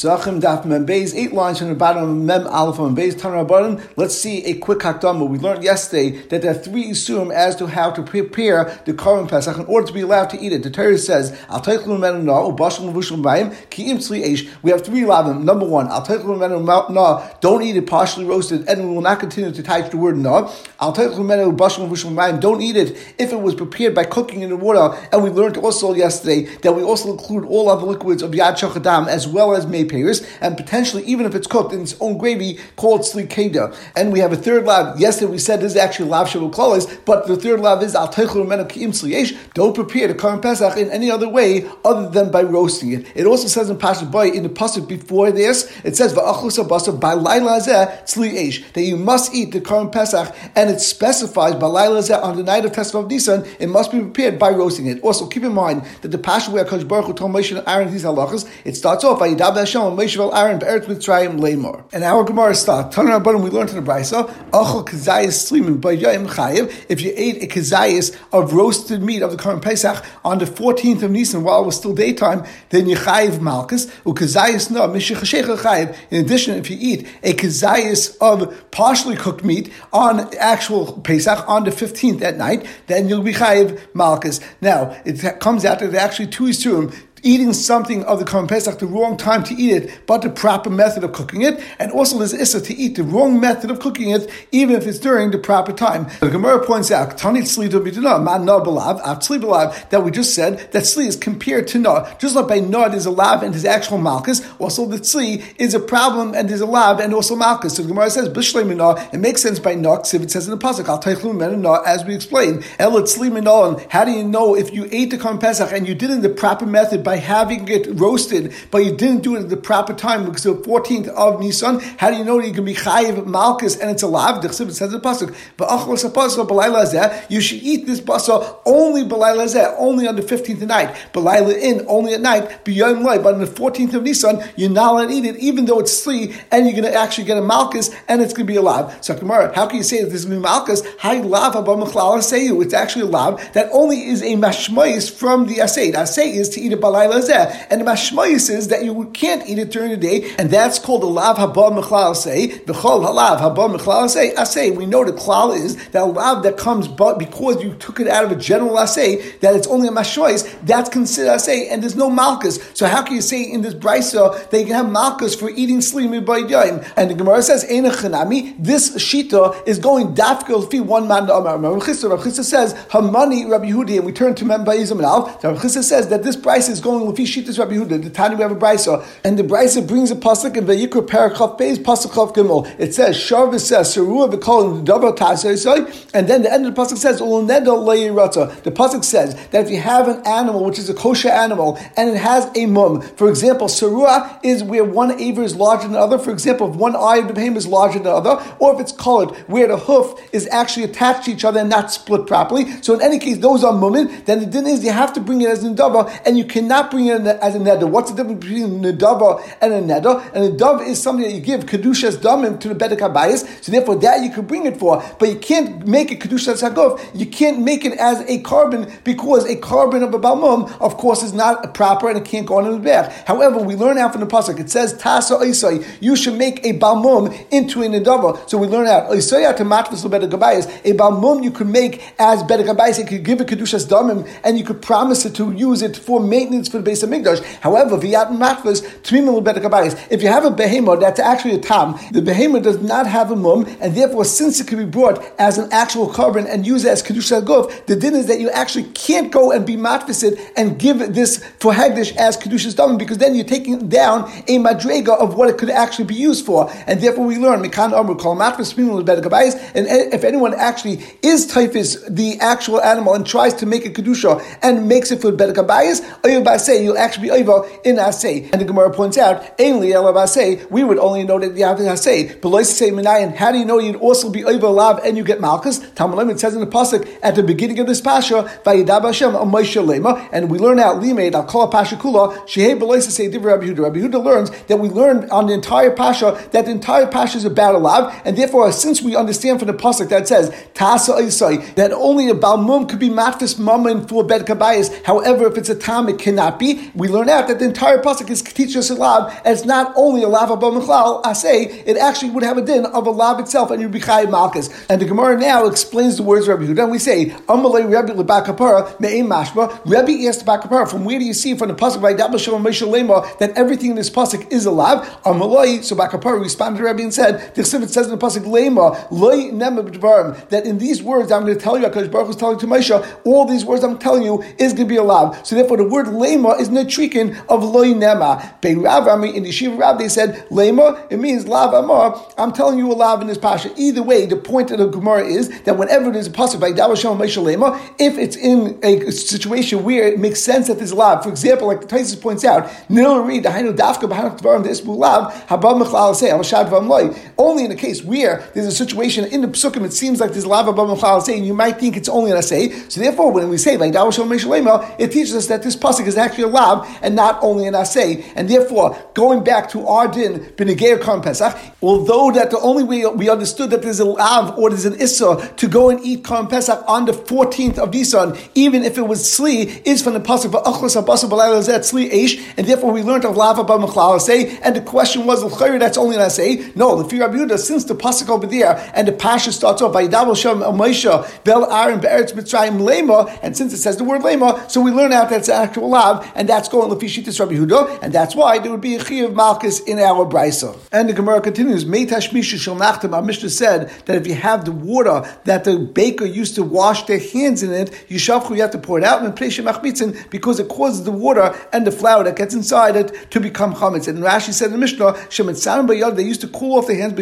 Sachim Daf Mem Beis, eight lines from the bottom of Mem Aleph Mem Beis Tanra Bottom. Let's see a quick hakdama. We learned yesterday that there are three issurim as to how to prepare the Korban Pesach in order to be allowed to eat it. The Torah says, Al Teichlu Menu Na, Ubashim Levushim Bayim, Ki Im Tzli Eish. We have three lavim. Number one, Al Teichlu don't eat it partially roasted, and we will not continue to type the word Na. Al Teichlu Menu Ubashim Levushim Bayim, don't eat it if it was prepared by cooking in the water. And we learned also yesterday that we also include all other liquids of Yad Shachadam as well as May Paris, and potentially even if it's cooked in its own gravy called Slikeda. And we have a third lav. Yesterday we said this is actually lav shavu klolis, but the third lav is al Don't prepare the Korban Pesach in any other way other than by roasting it. It also says in Pasuk Boy in the pasuk before this, it says by that you must eat the Korban Pesach, and it specifies on the night of Tesvav Nisan, it must be prepared by roasting it. Also keep in mind that the pasuk where Kosh Baruch Hu told Moshe and Aaron these halachas, it starts off by Hashem Moshe Aaron Be'eretz Mitzrayim Lamor. And our Gemara starts. Tanar Rabbanim, we learned in the Brisa, Achol Kazayas Slimin B'yayim Chayiv. If you ate a kazayas of roasted meat of the current Pesach on the 14th of Nisan while it was still daytime, then you chayiv malchus. Ukazayas no mishachashecha chayiv. In addition, if you eat a kazayas of partially cooked meat on actual Pesach on the 15th at night, then you'll be chayiv malchus. Now, it comes out that actually two isurim eating something of the Korban Pesach the wrong time to eat it, but the proper method of cooking it, and also there's issa to eat the wrong method of cooking it, even if it's during the proper time. The Gemara points out, that we just said that Sli is compared to Na. Just like by Na there's a lav and his actual malchus, also the Sli is a problem and there's a lav and also malchus. So the Gemara says, it makes sense by Na, if it says in the Pasuk, as we explained. How do you know if you ate the Korban Pesach and you did it the proper method by having it roasted, but you didn't do it at the proper time because the 14th of Nisan, how do you know that you can be chayiv malchus and it's alive? The says in the pasuk, you should eat this basa only b'layla only on the 15th night, b'layla in, only at night, beyond light, but on the 14th of Nisan, you're not allowed to eat it, even though it's sli, and you're going to actually get a malchus, and it's going to be alive. So Gemara, how can you say that this is malchus? How lav say you? It's actually a lav that only is a mashmois from the asay. Asay is to eat a balayla and the mashmayis is that you can't eat it during the day, and that's called the lav haba mechlal say. The chol halav haba mechlal say. say we know the klal is that lav that comes but because you took it out of a general assay that it's only a mashmayis. That's considered assay, and there's no malchus. So how can you say in this brisa that you can have malchus for eating slimy by yom? And the Gemara says chanami. This shita is going dafkel fi one man. Rav Chisda says Hamani Rabbi Yehudi, and we turn to Mem Ba'izim and Rav Chisda says that this brisa is going Lefi Shittas Rabbi Yehuda. The Tani we have a brisa, and the brisa brings a pasuk in Vayikra Parakov Beis pasuk Chav Gimel. It says Shav says Sarua v'Kol Davar Tasei and then the end of the pasuk says Ulnedel Leirata. The pasuk says that if you have an animal which is a kosher animal and it has a mum, for example, Sarua is where one aver is larger than the other. For example, if one eye of the behemoth is larger than the other, or if it's colored where the hoof is actually attached to each other and not split properly. So in any case, those are mummin. Then the din is you have to bring it as a davar, and you cannot bring it as a neder. What's the difference between a nedava and a neder? And a dove is something that you give kedushas damim to the bedek habayis. So therefore, that you can bring it for, but you can't make it kedushas hagov. You can't make it as a carbon because a carbon of a balmum, of course, is not proper and it can't go on in the back. However, we learn out from the pasuk. It says tasa oisai. You should make a balmum into a nedava. So we learn out oisai to matvis bedek habayis. A balmum you could make as bedek habayis. You could give it kedushas damim and you could promise it to use it for maintenance for the base of Mikdash. However. If you have a behemoth that's actually a tam, the behemoth does not have a mum, and therefore, since it can be brought as an actual korban and used as kedusha guf, the din is that you actually can't go and be matvasid and give this for hagdish as kedusha's dam, because then you're taking down a madrega of what it could actually be used for, and therefore we learn mikan amru kol kabayis, and if anyone actually is typhus the actual animal and tries to make a kedusha and makes it for bedekabayis, say you'll actually be over in Asay. And the Gemara points out, Ainli Asay, we would only know that you have to Asay. But say Minayan, how do you know you'd also be over Lav and you get Malchus? Tamalim, it says in the Pasuk at the beginning of this Pasha, Vayidab Hashem, Lema, and we learn out Limaid, I'll call a Pasha Kula, Shehei Beloisa say Div Rabbi Yehuda. Rabbi Yehuda learns that we learned on the entire Pasha that the entire Pasha is about Lav, and therefore, since we understand from the Pasuk that says, Tasa Isai, that only a Balmum could be Matfis Mammon for Bed Kabayas, however, if it's a Tam, it cannot not be. We learn out that the entire pasuk is teaches us a lav, and it's not only a lav above mechlal asay, it actually would have a din of a lav itself, and you'd be chayiv malchus. And the Gemara now explains the words of Rabbi Yehuda, and we say, Amalei Rabbi lebakapara me'im mashma. Rabbi asked Bar Kappara, from where do you see from the pasuk by Dabba Shalom Lema that everything in this pasuk is a lav? Amalei, so Bar Kappara responded to Rabbi and said, the it says in the pasuk Lema, loy nema that in these words I'm going to tell you, because Baruch is telling to Moshe, all these words I'm telling you is going to be a lav. So therefore the word Lema is netrikin of loy nema. Bein Rav, I mean, in the Shiva Rav, they said Lema, it means lav amar. I'm telling you a lav in this pasha. Either way, the point of the Gemara is that whenever there's a pasuk by Dabba Shalom Lema, if it's in a situation where it makes sense that there's lav, for example, like the Taisus points out, Nil read the Hainu Dafka B'Hanach Dvarim this Lav Habab Mechlal Say Al Shad Loy. Only in a case where there's a situation in the psukim, it seems like there's lav Habab Mechlal Say, and you might think it's only an assay. So therefore, when we say like Dabba Shalom Lema, it teaches us that this pasuk is actually a lav and not only an assay. And therefore, going back to our din Karm Pesach, although that the only way we understood that there's a lav or there's an issa to go and eat Karm Pesach on the 14th of Nisan, even if it was Sli, is from the Pasuk B'layla Sli Eish, and therefore we learned of Lava B'Mechlal say, and the question was, that's only an say. No, the fear of Yehuda, since the Pasuk over there, and the Pasha starts off by Dabal Shem Moshe, Bel Aaron Be'eretz Mitzrayim Lema, and since it says the word Lema, so we learn out that's an actual Lav, and that's going Lefishitis Rabbi Yehuda, and that's why there would be a Chi of Malchus in our Brisa. And the Gemara continues, Meitash Misha Shal Nachtem, our Mishnah said that if you have the water that the baker used to wash their hands in it, you shavchu, you have to pour it out, and because it causes the water and the flour that gets inside it to become chametz. And Rashi said in the Mishnah, Bayad, they used to cool off their hands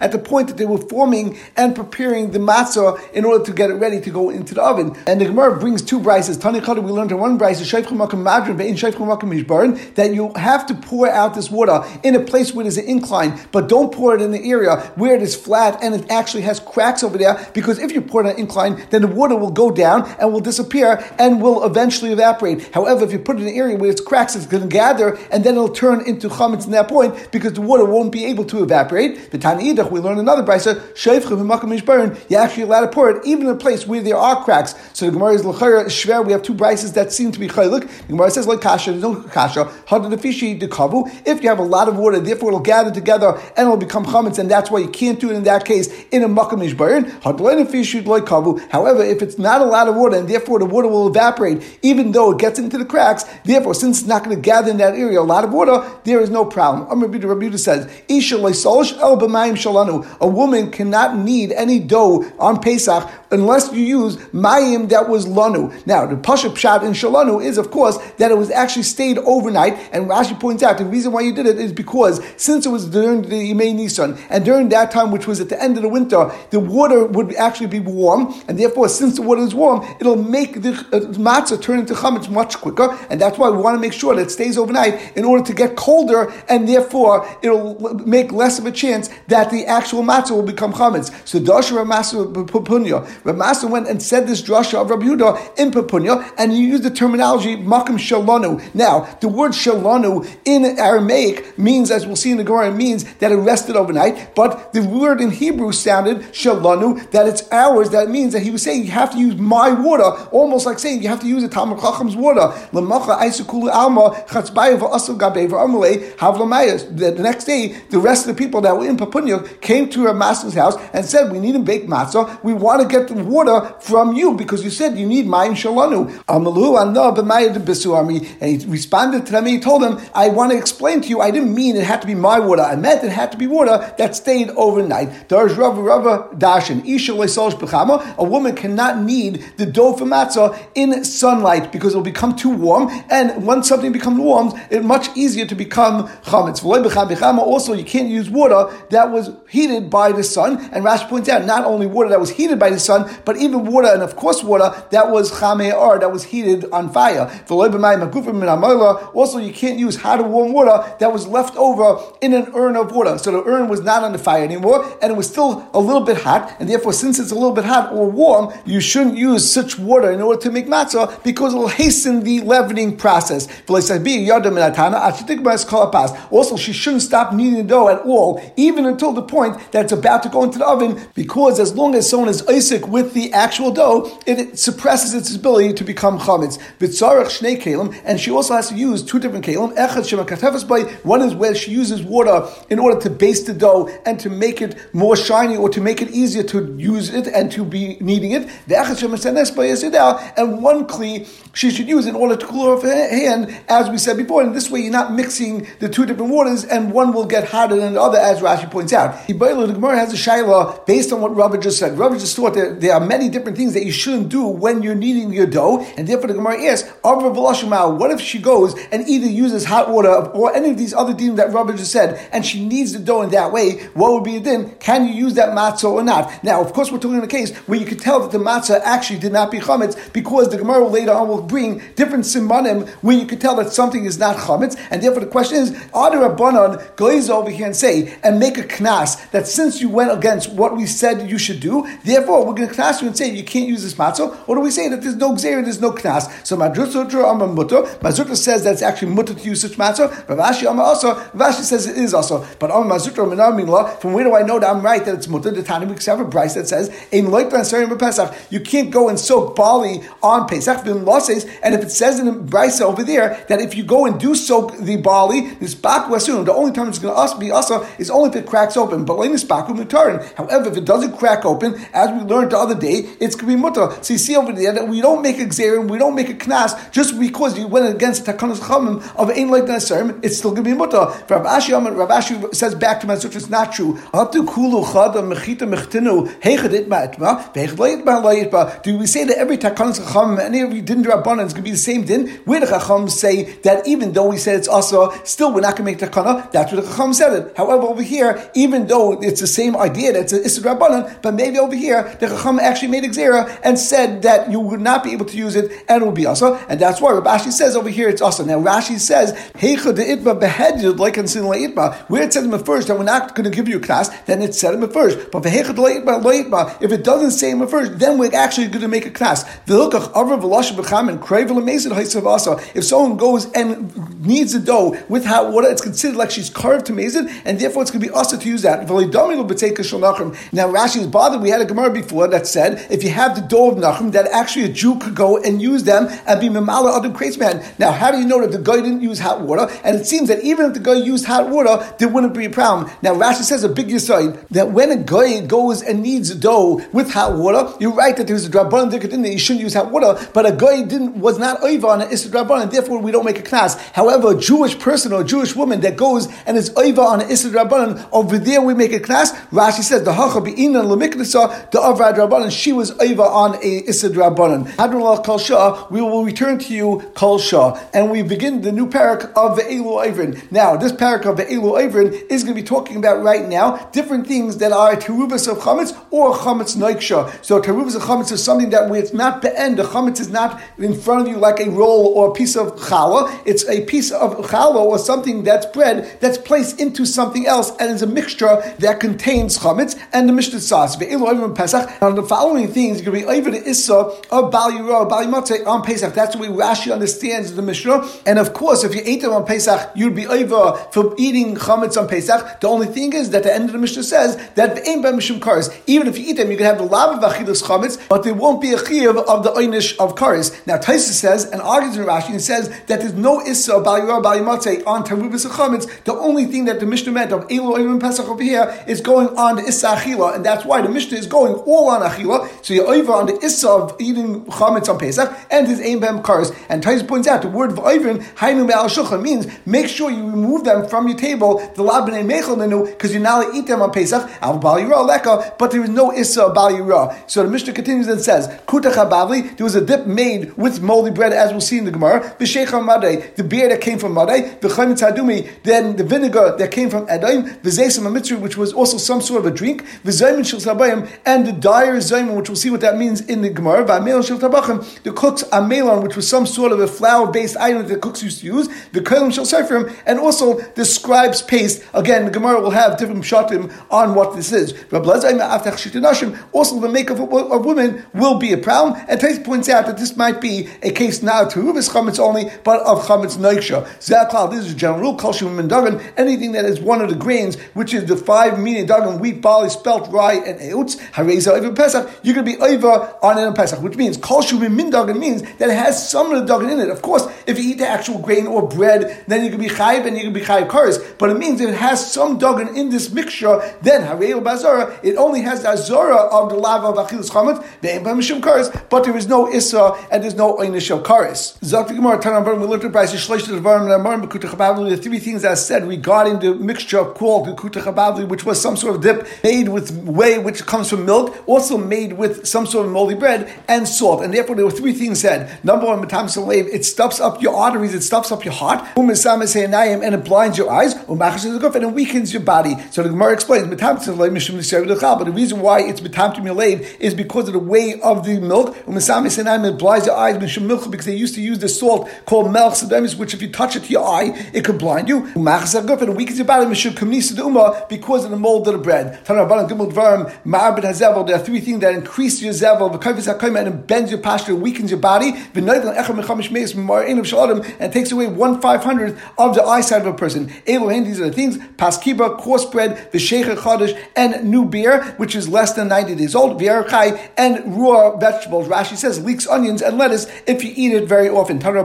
at the point that they were forming and preparing the matzah in order to get it ready to go into the oven. And the Gemara brings two brises. We learned in one brise, that you have to pour out this water in a place where there's an incline, but don't pour it in the area where it is flat and it actually has cracks over there, because if you pour it on an incline, then the water will go down and will disappear and will eventually evaporate. However, if you put it in an area where it's cracks, it's going to gather and then it'll turn into chametz in that point because the water won't be able to evaporate. The Tani we learn another brisa, you actually allowed to pour it even in a place where there are cracks. So the Gemara is shver. We have two brises that seem to be chaylik. The Gemara says like kasha, there's no kasha. If you have a lot of water, therefore it'll gather together and it'll become chametz, and that's why you can't do it in that case in a makam mishbarin. However, if it's not a lot of water and therefore the water will evaporate, even though it gets into the cracks, therefore since it's not going to gather in that area a lot of water, there is no problem. Rabbi says, Isha el shalanu. A woman cannot knead any dough on Pesach unless you use mayim that was lanu. Now, the pasha pshat in shalanu is, of course, that it was actually stayed overnight. And Rashi points out the reason why you did it is because since it was during the Yimei Nisan, and during that time, which was at the end of the winter, the water would actually be warm, and therefore, since the water is warm, it'll make the uh, matzah turn into chametz much quicker, and that's why we want to make sure that it stays overnight in order to get colder, and therefore it'll make less of a chance that the actual matzah will become chametz. So Dasha Ramasa Pupunya, Ramasa went and said this drasha of Rabbi Yehuda in Pupunya, and you use the terminology makim shalanu. Now, the word shalanu in Aramaic means, as we'll see in the Gemara, means that it rested overnight, but the word in Hebrew sounded shalanu, that it's ours, that means that he was saying you have to use my water, almost like saying you have to use the Talmud Chacham's water. The next day, the rest of the people that were in Papunya came to her master's house and said, We need to baked matzah. We want to get the water from you because you said you need mayim shalanu. And he responded to them and he told them, I want to explain to you, I didn't mean it had to be my water. I meant it had to be water that stayed overnight. A woman cannot knead the dough for matzah in sunlight because it will become too warm. And once something becomes warm, it's much easier to become chametz. Also, you can't use water that was heated by the sun. And Rashi points out not only water that was heated by the sun, but even water, and of course water that was chame'ar, that was heated on fire. Also, you can't use hot or warm water that was left over in an urn of water. So the urn was not on the fire anymore, and it was still a little bit hot. And therefore, since it's a little bit hot or warm, you shouldn't use such water in order to make matzah because it will hasten the leavening process. Also, she shouldn't stop kneading the dough at all, even until the point that it's about to go into the oven, because as long as someone is Isaac with the actual dough, it suppresses its ability to to become chametz. V'tzarech shnei kelim, and she also has to use two different kelim. Echad shema katefes by one is where she uses water in order to baste the dough and to make it more shiny or to make it easier to use it and to be kneading it. The echad shema senes by and one kli she should use in order to cool off her hand, as we said before. And this way, you're not mixing the two different waters, and one will get hotter than the other, as Rashi points out. The Gemara has a shaila based on what Rabbi just said. Rabbi just thought that there are many different things that you shouldn't do when you're kneading your dough, and therefore the Gemara asks, what if she goes and either uses hot water or any of these other things that Rabbi just said, and she needs the dough in that way? What would be the din? Can you use that matzah or not? Now, of course, we're talking in a case where you could tell that the matzah actually did not be chametz because the Gemara later on will bring different simanim where you could tell that something is not chametz, and therefore the question is, are the Rabbanon goes over here and say and make a knas that since you went against what we said you should do, therefore we're going to knas you and say you can't use this matzah, or do we say that there's no there's no knas? So Mar Zutra Mutter, Mar Zutra says that it's actually mutter to use such matzah, Rav Ashi Amar also, Rav Ashi says it is also, but Amar Mar Zutra Minar Minla, from where do I know that I'm right that it's mutter? The Tana we have a price that says, in Pesach, you can't go and soak barley on Pesach, law and if it says in the brisa over there that if you go and do soak the barley, this baku assume the only time it's going to be also is only if it cracks open. But this baku mutarin. However, if it doesn't crack open, as we learned the other day, it's going to be mutar. So you see over there that we don't make a we don't make a knas just because you went against the takanas chamim of ain't like that it's still going to be mutar. Rav Ashi, Rav Ashi says back to my it's not true. Do we say that every takanas chamim, any of you didn't rabbanan is going to be the same din? Where the chacham say that even though we said it's also, still we're not going to make takana. That's what the chacham said it. However, over here, even though it's the same idea that it's a rabbanan, but maybe over here the chacham actually made a xera and said that you would not be able to use it and it will be also, and that's why Rashi says over here it's also. Now Rashi says heicha de itma beheaded like in sin itma. Where it says in the first that we're not going to give you a class, then it said in the first. But if it doesn't say in the first, then we're actually going to make a class. If someone goes and needs a dough with hot water, it's considered like she's carved to mazid, and therefore it's going to be also to use that. Now Rashi is bothered. We had a Gemara before that said if you have the dough of Nachum, that actually a Jew could go and use them and be memala other man. Now, how do you know that the guy didn't use hot water? And it seems that even if the guy used hot water, there wouldn't be a problem. Now Rashi says a big aside that when a guy goes and needs dough with hot water, you're right that there's a drabban in there. You shouldn't use hot water, but a guy didn't was not over on an Issa Rabban, and therefore we don't make a class. However, a Jewish person or a Jewish woman that goes and is over on an Issa Rabban, over there we make a class. Rashi says, the Hacha Be'inan Lemiknasa, the Avad Rabban, and she was over on a Issa Rabban. We will return to you Kol Shah. And we begin the new parak of the Elu Ivrin. Now, this parak of the Elu Ivrin is going to be talking about right now different things that are terubas of chametz or chametz noiksha. So terubas of chametz is something that it's not the end. The chametz is not in front of you like a roll or a piece of challah. It's a piece of challah or something that's bread that's placed into something else and is a mixture that contains chametz and the mishnah sauce. On the following things, you're going to be over the issa of Bal On Pesach. That's the way Rashi understands the mishnah. And of course, if you ate them on Pesach, you'd be over for eating chametz on Pesach. The only thing is that the end of the mishnah says that the aim by mishum kares. Even if you eat them, you can have the lava of achilus chametz, but there won't be a chiyuv of the einish of kares. Now Taisa says and argues in Rashi and says that there's no issa bal yirah bal on tarubis chametz. The only thing that the Mishnah meant of elu oivim pesach over here is going on the issa achila, and that's why the Mishnah is going all on achila. So you're over on the issa of eating chametz on Pesach and his aim bem cars. And Tais points out the word oivim hainu me'al shulchan means make sure you remove them from your table the labnei mechel nenu because you're not to eat them on Pesach. Al bal leka, but there is no issa bal yirah. So the Mishnah continues and says kutach there was a dip made with moldy bread as we'll see in the Gemara. The beer that came from Madai, the Chaim Tzadumi, then the vinegar that came from Edaim, the Zaysim Mitzri, which was also some sort of a drink, Zaymin Shil and the dire Zaymin, which we'll see what that means in the Gemara, Va'amelon Shil Tabachim, the cook's Amelon, which was some sort of a flour-based item that the cooks used to use, the Kolim Shil Seferim, and also the scribe's paste. Again, the Gemara will have different shatim on what this is. Also, the makeup of women will be a problem, and Tais points out that this might be a case now to Ruvis Chametz only, but of chametz noiksha. Zaklal, this is a general rule. Kalshim and dagan, anything that is one of the grains, which is the five meaning dagan, wheat, barley, spelt, rye, and eutz, hareza over Pesach, you're going to be over on it on Pesach, which means kalshim min dagan means that it has some of the dagan in it. Of course, if you eat the actual grain or bread, then you can be chayiv and you can be chayiv karis. But it means if it has some dagan in this mixture, then harei bazara, it only has the azara of the lava of achilas chametz, mishum karis, but there is no issa and there's no einish of karis. Zakti Gemara, Tanam we looked at Bryce, Shlosh the the three things that said regarding the mixture of called Kuta which was some sort of dip made with whey, which comes from milk, also made with some sort of moldy bread and salt. And therefore, there were three things said. Number one, it stuffs up your arteries, it stuffs up your heart, um, and it blinds your eyes, um, and it weakens your body. So the Gemara explains, but the reason why it's betamtim yalev is because of the way of the milk, um, it blinds your eyes because they used to use the salt called melch which if you touch it to your eye, it could blind you. And it weakens your body because of the mold of the bread. There are three things that increase your zevel, and it bends your posture, weakens your body, and takes away one five hundredth of the eyesight of a person. These are the things: paskiba, coarse bread, the sheikha chodesh, and new beer, which is less than ninety days old, and raw vegetables. Rashi says leeks, onions, and lettuce if you eat it very often. There are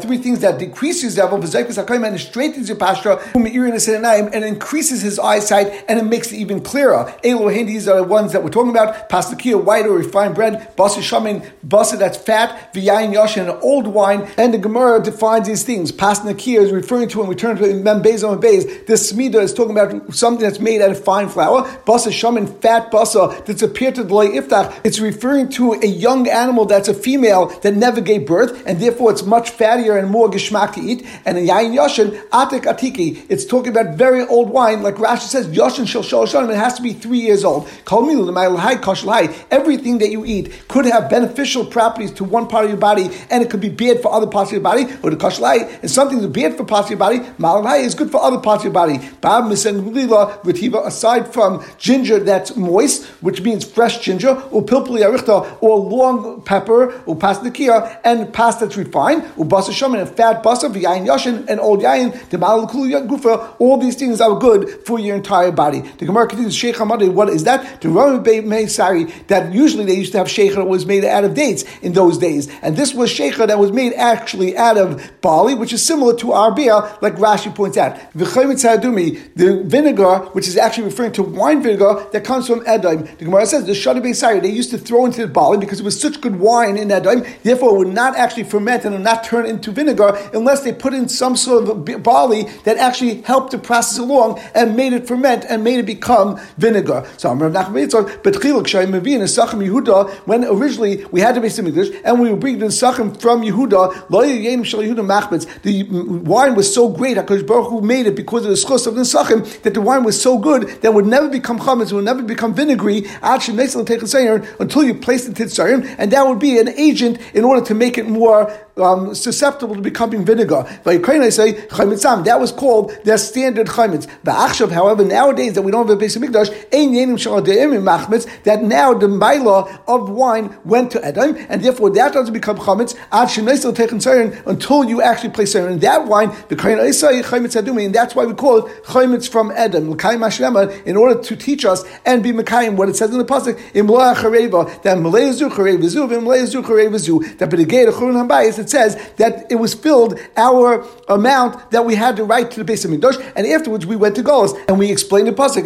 three things that decrease your zevel, and straightens your posture, and increases his eyesight, and it makes it even clearer. Elohim, these are the ones that we're talking about. Pastakia, white or refined bread, basa shamin, basa that's fat, v'yayin yashin, an old wine. And the Gemara defines these things. Pastakia is referring to when we turn to Membez on Membez. This smida is talking about something that's made out of fine flour. Basa shamin, fat basa that's appeared to the lay iftach. It's referring to a young animal that's a female that never gave birth, and therefore it's much fattier and more geschmack to eat. And in yayin yashin, atik atiki, it's talking about very old wine, like Rashi says, yashin shel shal it has to be three years old. Everything that you eat could have beneficial properties to one part of your body, and it could be bad for other parts of your body. Or the kashlai, and something that's bad for parts of your body, malalai is good for other parts of your body. Aside from ginger that's moist, which means fresh ginger, or pilpuli arichta, or long pepper, or pasnikia, and pasta that's refined, or basa shaman, and fat basa, v'yayin yashin, and old yayin, the gufa, all these things are good for your entire body. The Gemara continues, Sheikh what is that? The Roman Sorry, that usually they used to have that was made out of dates in those days. And this was sheikha that was made actually out of barley, which is similar to beer, like Rashi points out. The vinegar, which is actually referring to wine vinegar that comes from Edom. The Gemara says the Shadi Sari, they used to throw into the barley because it was such good wine in Edom, therefore it would not actually ferment and not turn into vinegar unless they put in some sort of barley that actually helped the process along and made it ferment and made it become vinegar. So Rav Nachman but Yehuda, when originally we had to be English and we were bringing the Sachim from Yehuda, the wine was so great, HaKadosh Baruch Hu made it because of the schos of the Sachim, that the wine was so good that would never become chametz, it would never become vinegary, until you place the in Titzayin, and that would be an agent in order to make it more um, susceptible to becoming vinegar. I say that was called their standard chametz. However, nowadays that we don't have a basic mikdash, that now the maila of wine went to Edom, and therefore that doesn't become chametz until you actually place in that wine. And that's why we call it chametz from Edom. In order to teach us and be mekayim what it says in the pasuk that that it says that it was filled our amount that we had to write to the base of Mikdash, and afterwards we went to Golos and we explained the pasuk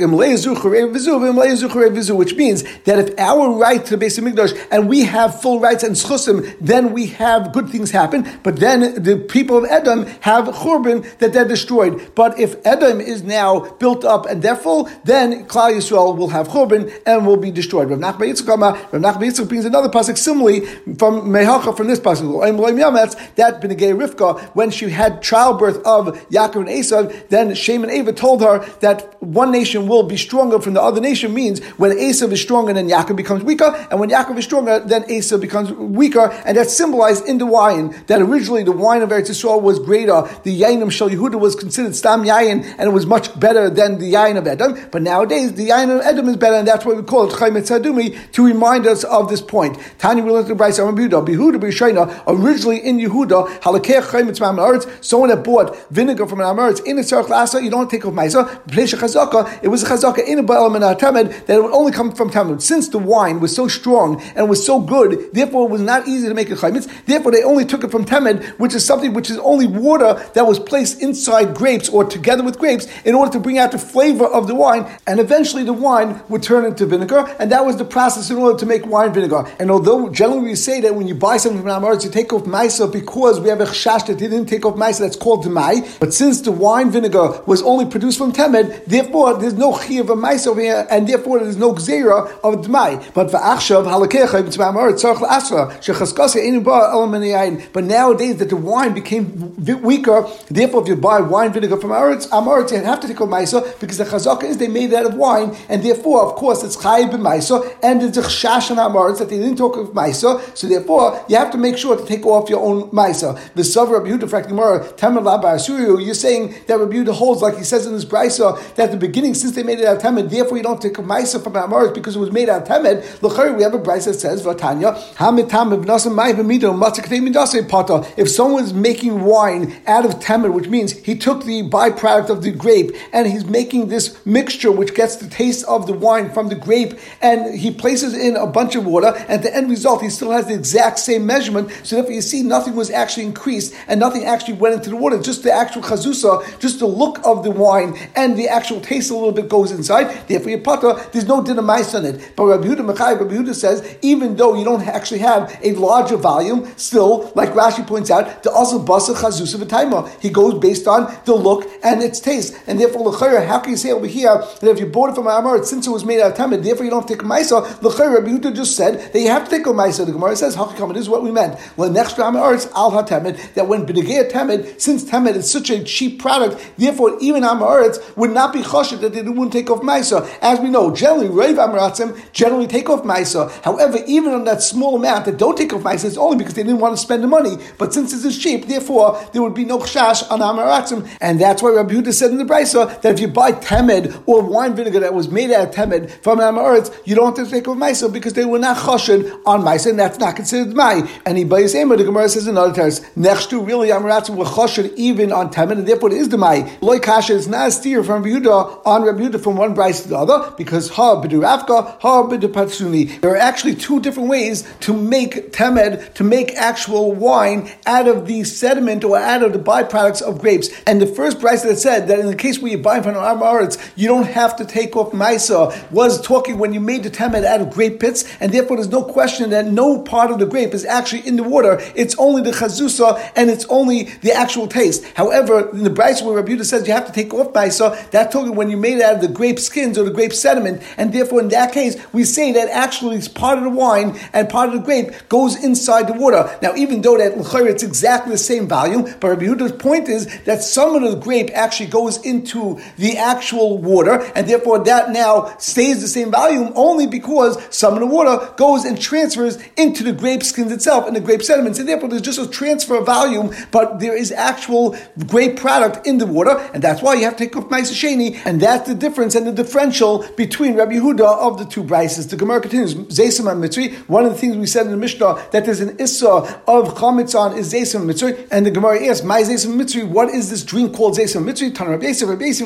which means that if our right to the base of Mikdash and we have full rights and schusim, then we have good things happen. But then the people of Edom have churban that they're destroyed. But if Edom is now built up and they're full, then Klal Yisrael will have churban and will be destroyed. Rav Nachman Yitzchak brings another pasuk similarly from Mehacha from this pasuk that B'negei Rivka when she had childbirth of Yaakov and Esav, then Shem and Ava told her that one nation will be stronger from the other nation means when Esav is stronger, then Yaakov becomes weaker, and when Yaakov is stronger, then Esav becomes weaker, and that's symbolized in the wine. That originally the wine of Eretz Yisrael was greater. The Yain Shal Yehuda was considered Stam Yain, and it was much better than the Yain of Edom. But nowadays the Yain of Edom is better, and that's why we call it Chaymet Sadumi to remind us of this point. Tanya we learned the Bryce Yehuda, Behuda B'Yishayna, originally in Yehuda, Halakeh Ma'amaretz, someone that bought vinegar from an Amaretz in a Tzarech Lasa, you don't take off Maisa, it was a Chazaka in a Tamed that it would only come from Talmud. Since the wine was so strong and it was so good, therefore it was not easy to make a chaymitz. Therefore, they only took it from temed, which is something which is only water that was placed inside grapes or together with grapes in order to bring out the flavor of the wine, and eventually the wine would turn into vinegar, and that was the process in order to make wine vinegar. And although generally we say that when you buy something from Amaretz, you take off Maisa because we have a chash that didn't take off Maisa, that's called Demai, but since the wine vinegar was only produced from Temed, therefore there's no Chi of a Maisa over here, and therefore there's no Gzera of Demai. But for Achshav, but nowadays that the wine became weaker, therefore if you buy wine vinegar from Amaretz, Amaretz, you have to take off Maisa because the Chazaka is they made out of wine, and therefore, of course, it's Chai b'Maisa, and it's a Chash on Amaretz that they didn't talk of Maisa, so therefore you have to make sure to take off your own Maisa. The Savra Rabbi Yehuda, you're saying that Rabbi holds, like he says in his Brisa, that at the beginning, since they made it out of Temed, therefore you don't take a Maisa from Amaretz because it was made out of Temed. We have a Brisa says, Vatanya, if someone's making wine out of Temed, which means he took the byproduct of the grape and he's making this mixture which gets the taste of the wine from the grape and he places in a bunch of water and the end result he still has the exact same measurement so therefore you see nothing was actually increased and nothing actually went into the water. Just the actual chazusa just the look of the wine and the actual taste a little bit goes inside. Therefore your there's no dinamite on it. But Rabbi Yehuda Machai, Rabbi Yehuda says even though you don't actually have a larger volume still like Rashi points out the also basa chazusa v'taima he goes based on the look and its taste and therefore how can you say over here that if you bought it from Amar, since it was made out of tamid, therefore you don't take maisa. L'chayr Rabbi Yehuda just said that you have to take a maisa. The Gemara says hakikam. This is what we meant. When next Amar it's al hatamid that when b'negei tamid, since tamid is such a cheap product, therefore even Amar would not be choshet that they wouldn't take off maisa. As we know, generally Rav Amaratzim generally take off maisa. However, even on that small amount that don't take off maisa, it's only because they didn't want to spend the money. But since this is cheap, therefore there would be no chash on Amaratzim, and that's why Rabbi Yehuda said in the brisa that if you buy tamed or wine vinegar that was made out of temed from Amaretz, you don't have to take off Maisa because they were not choshen on Maisa, and that's not considered Mai. And he buys Ema, the Gemara says in other terms, next to really Amaretz were choshen even on temed, and therefore it is the Mai. Loi Kasha is not a steer from Yehuda on Rabbi Yehuda from one Bryce to the other because Ha B'du rafka Ha B'du Patsuni. There are actually two different ways to make temed, to make actual wine out of the sediment or out of the byproducts of grapes. And the first Bryce that said that in the case where you buy from Amaretz, you don't have to take off Maisa was talking when you made the temed out of grape pits, and therefore there's no question that no part of the grape is actually in the water. It's only the chazusa and it's only the actual taste. However, in the Bryce where Rabbi Yehuda says you have to take off Maisa, that's talking when you made it out of the grape skins or the grape sediment, and therefore in that case we say that actually it's part of the wine and part of the grape goes inside the water. Now, even though that it's exactly the same volume, but Rabbi Yehuda's point is that some of the grape actually goes into the actual water, and therefore that now stays the same volume only because some of the water goes and transfers into the grape skins itself and the grape sediments, and therefore there's just a transfer of volume, but there is actual grape product in the water, and that's why you have to take off Maisa Sheni, and that's the difference and the differential between Rabbi Yehuda of the two Brises. The Gemara continues, Mitzri, one of the things we said in the Mishnah, that there's an Issa of Chametz is and Mitzri, and the Gemara asks, My and Mitzri, what is this drink called and Mitzri? Tan Rabbi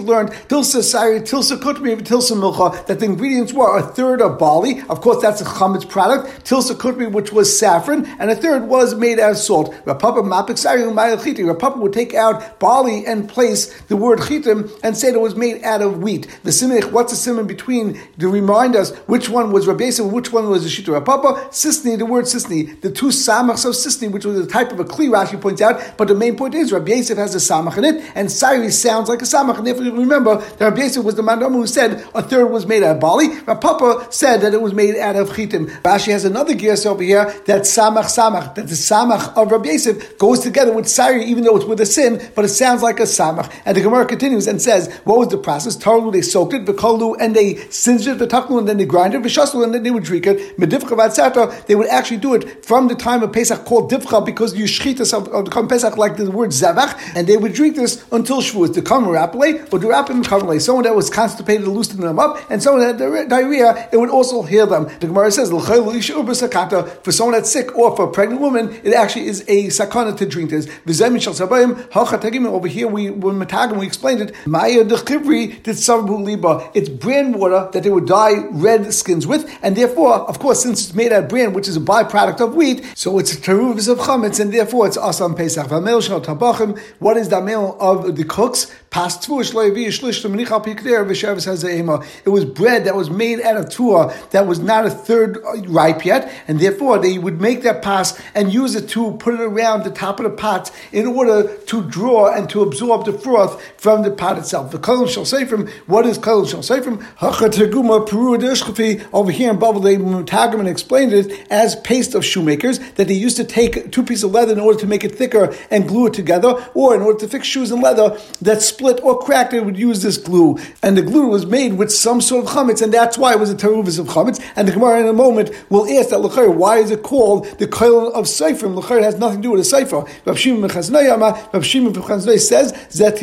learned, Tilsa Sari, Tilsa Kutmi, Tilsa Milcha, that the ingredients were a third of barley. Of course, that's a chametz product. Tilsa kutri, which was saffron, and a third was made out of salt. Rav Papa mapik Rav Papa would take out barley and place the word chitim and say it was made out of wheat. The simich, what's the simon between to remind us which one was Rabbi which one was the Shita Rav Papa? Sisni, the word Sisni, the two samachs of Sisni, which was the type of a kli, Rashi points out, but the main point is Rabbi Yosef has a samach in it, and Sari sounds like a samach. And if you remember, that Rabbi Yosef was the man who said a third was made out of barley. Papa said that it was made out of chitim. Rashi has another gears over here that samach samach, that the samach of Rabbi Yosef goes together with sari, even though it's with a sin, but it sounds like a samach. And the Gemara continues and says, what was the process? Tarlu, they soaked it, v'kalu, and they singed it, v'taklu, and then they grind it, v'shaslu, and then they would drink it. Medivcha v'atzata, they would actually do it from the time of Pesach called divcha, because you shchitas of, of the Pesach like the word zavach, and they would drink this until Shavuot. The come rapale, or the rapim Someone that was constipated loosened them up, and someone that had diarrhea, it would also heal them. The Gemara says, for someone that's sick or for a pregnant woman, it actually is a sakana to drink this. Over here, we when Matagim, we explained it. Maya did liba. It's brand water that they would dye red skins with, and therefore of course, since it's made out of bran, which is a byproduct of wheat, so it's a of chametz, and therefore it's asam pesach. What is the meal of the cooks? It was bread that was made out of tuah that was not a third uh, ripe yet, and therefore they would make that pas and use it to put it around the top of the pot in order to draw and to absorb the froth from the pot itself. The kolim shall say from what is kolim shall say from over here in Babel they Targum explained it as paste of shoemakers that they used to take two pieces of leather in order to make it thicker and glue it together, or in order to fix shoes in leather that or cracked, they would use this glue. And the glue was made with some sort of chametz, and that's why it was a teruvis of chametz. And the Gemara in a moment will ask that l'chayr, why is it called the koil of seifrim? L'chayr has nothing to do with a sefer. Rav Shimon Rav Shimon says that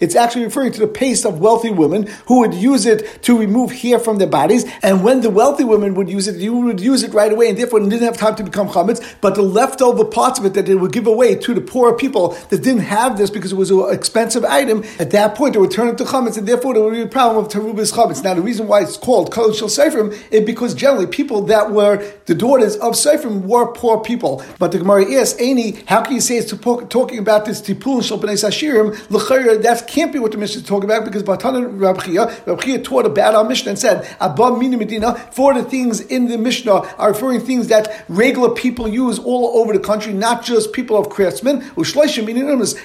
it's actually referring to the paste of wealthy women who would use it to remove hair from their bodies. And when the wealthy women would use it, you would use it right away, and therefore didn't have time to become chametz. But the leftover parts of it that they would give away to the poor people that didn't have this because it was an expensive item, at that point it would turn into chametz, and therefore there would be a problem of terubis chametz. Now the reason why it's called kol shel seifrim is because generally people that were the daughters of seifrim were poor people. But the Gemara asks, Aini, how can you say it's talking about this tipul shel bnei sashirim? That can't be what the Mishnah is talking about because Batan Rabchia, Rabchia taught about our Mishnah and said, Abba Mina Medina, for the things in the Mishnah are referring things that regular people use all over the country, not just people of craftsmen,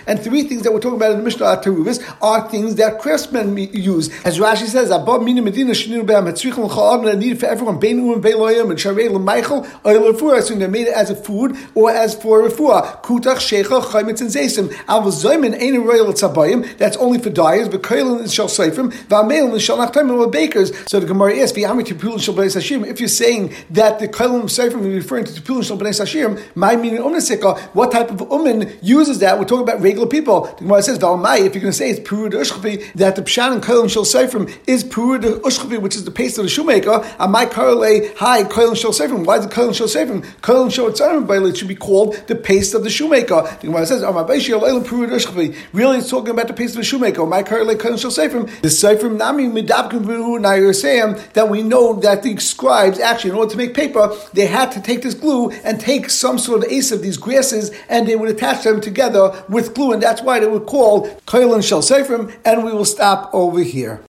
and and three things that we're talking about in the Mishnah at Teruvis are things that craftsmen use. As Rashi says, Abba Mina Medina Shininu Be'am Hatzrichel Cha'am needed for everyone, Beinu and Be'loyim and Sharei L'Meichel, Oil Refuah, so they made it as a food or as for Refuah. Kutach, Shecha, Chaimitz, and Zaysim. Al Zoyman ain't a royal Tzabayim, that's only for dyers, but Kailin is Shal Seifrim, Va'ameil and Shal Nachtaim and bakers. So the Gemara asks, V'amri Tipul Shal B'nai Sashim, if you're saying that the Kailin Seifrim is referring to Tipul Shal B'nai Sashim, my meaning Umnesika, what type of Umen uses that? We're talking about regular people. The Gemara says, Valmai, if you're going to say it's Purud Ushchavi, that the Pshan and Koil Shel Seifrim is Purud Ushchavi, which is the paste of the shoemaker, Amai Karle, hi, Koil Shel Seifrim. Why is it Koil Shel Seifrim? Koil Shel Tzarim, it should be called the paste of the shoemaker. The Gemara says, Purud Ushchavi. Really, it's talking about the paste of the shoemaker. Amai Karle, Koil Shel Seifrim. The Seifrim Nami Midabkim Nayosayim, that we know that the scribes, actually, in order to make paper, they had to take this glue and take some sort of ace of these grasses and they would attach them together with glue, and that's why they would call Koilin Shel Seifrim, and we will stop over here.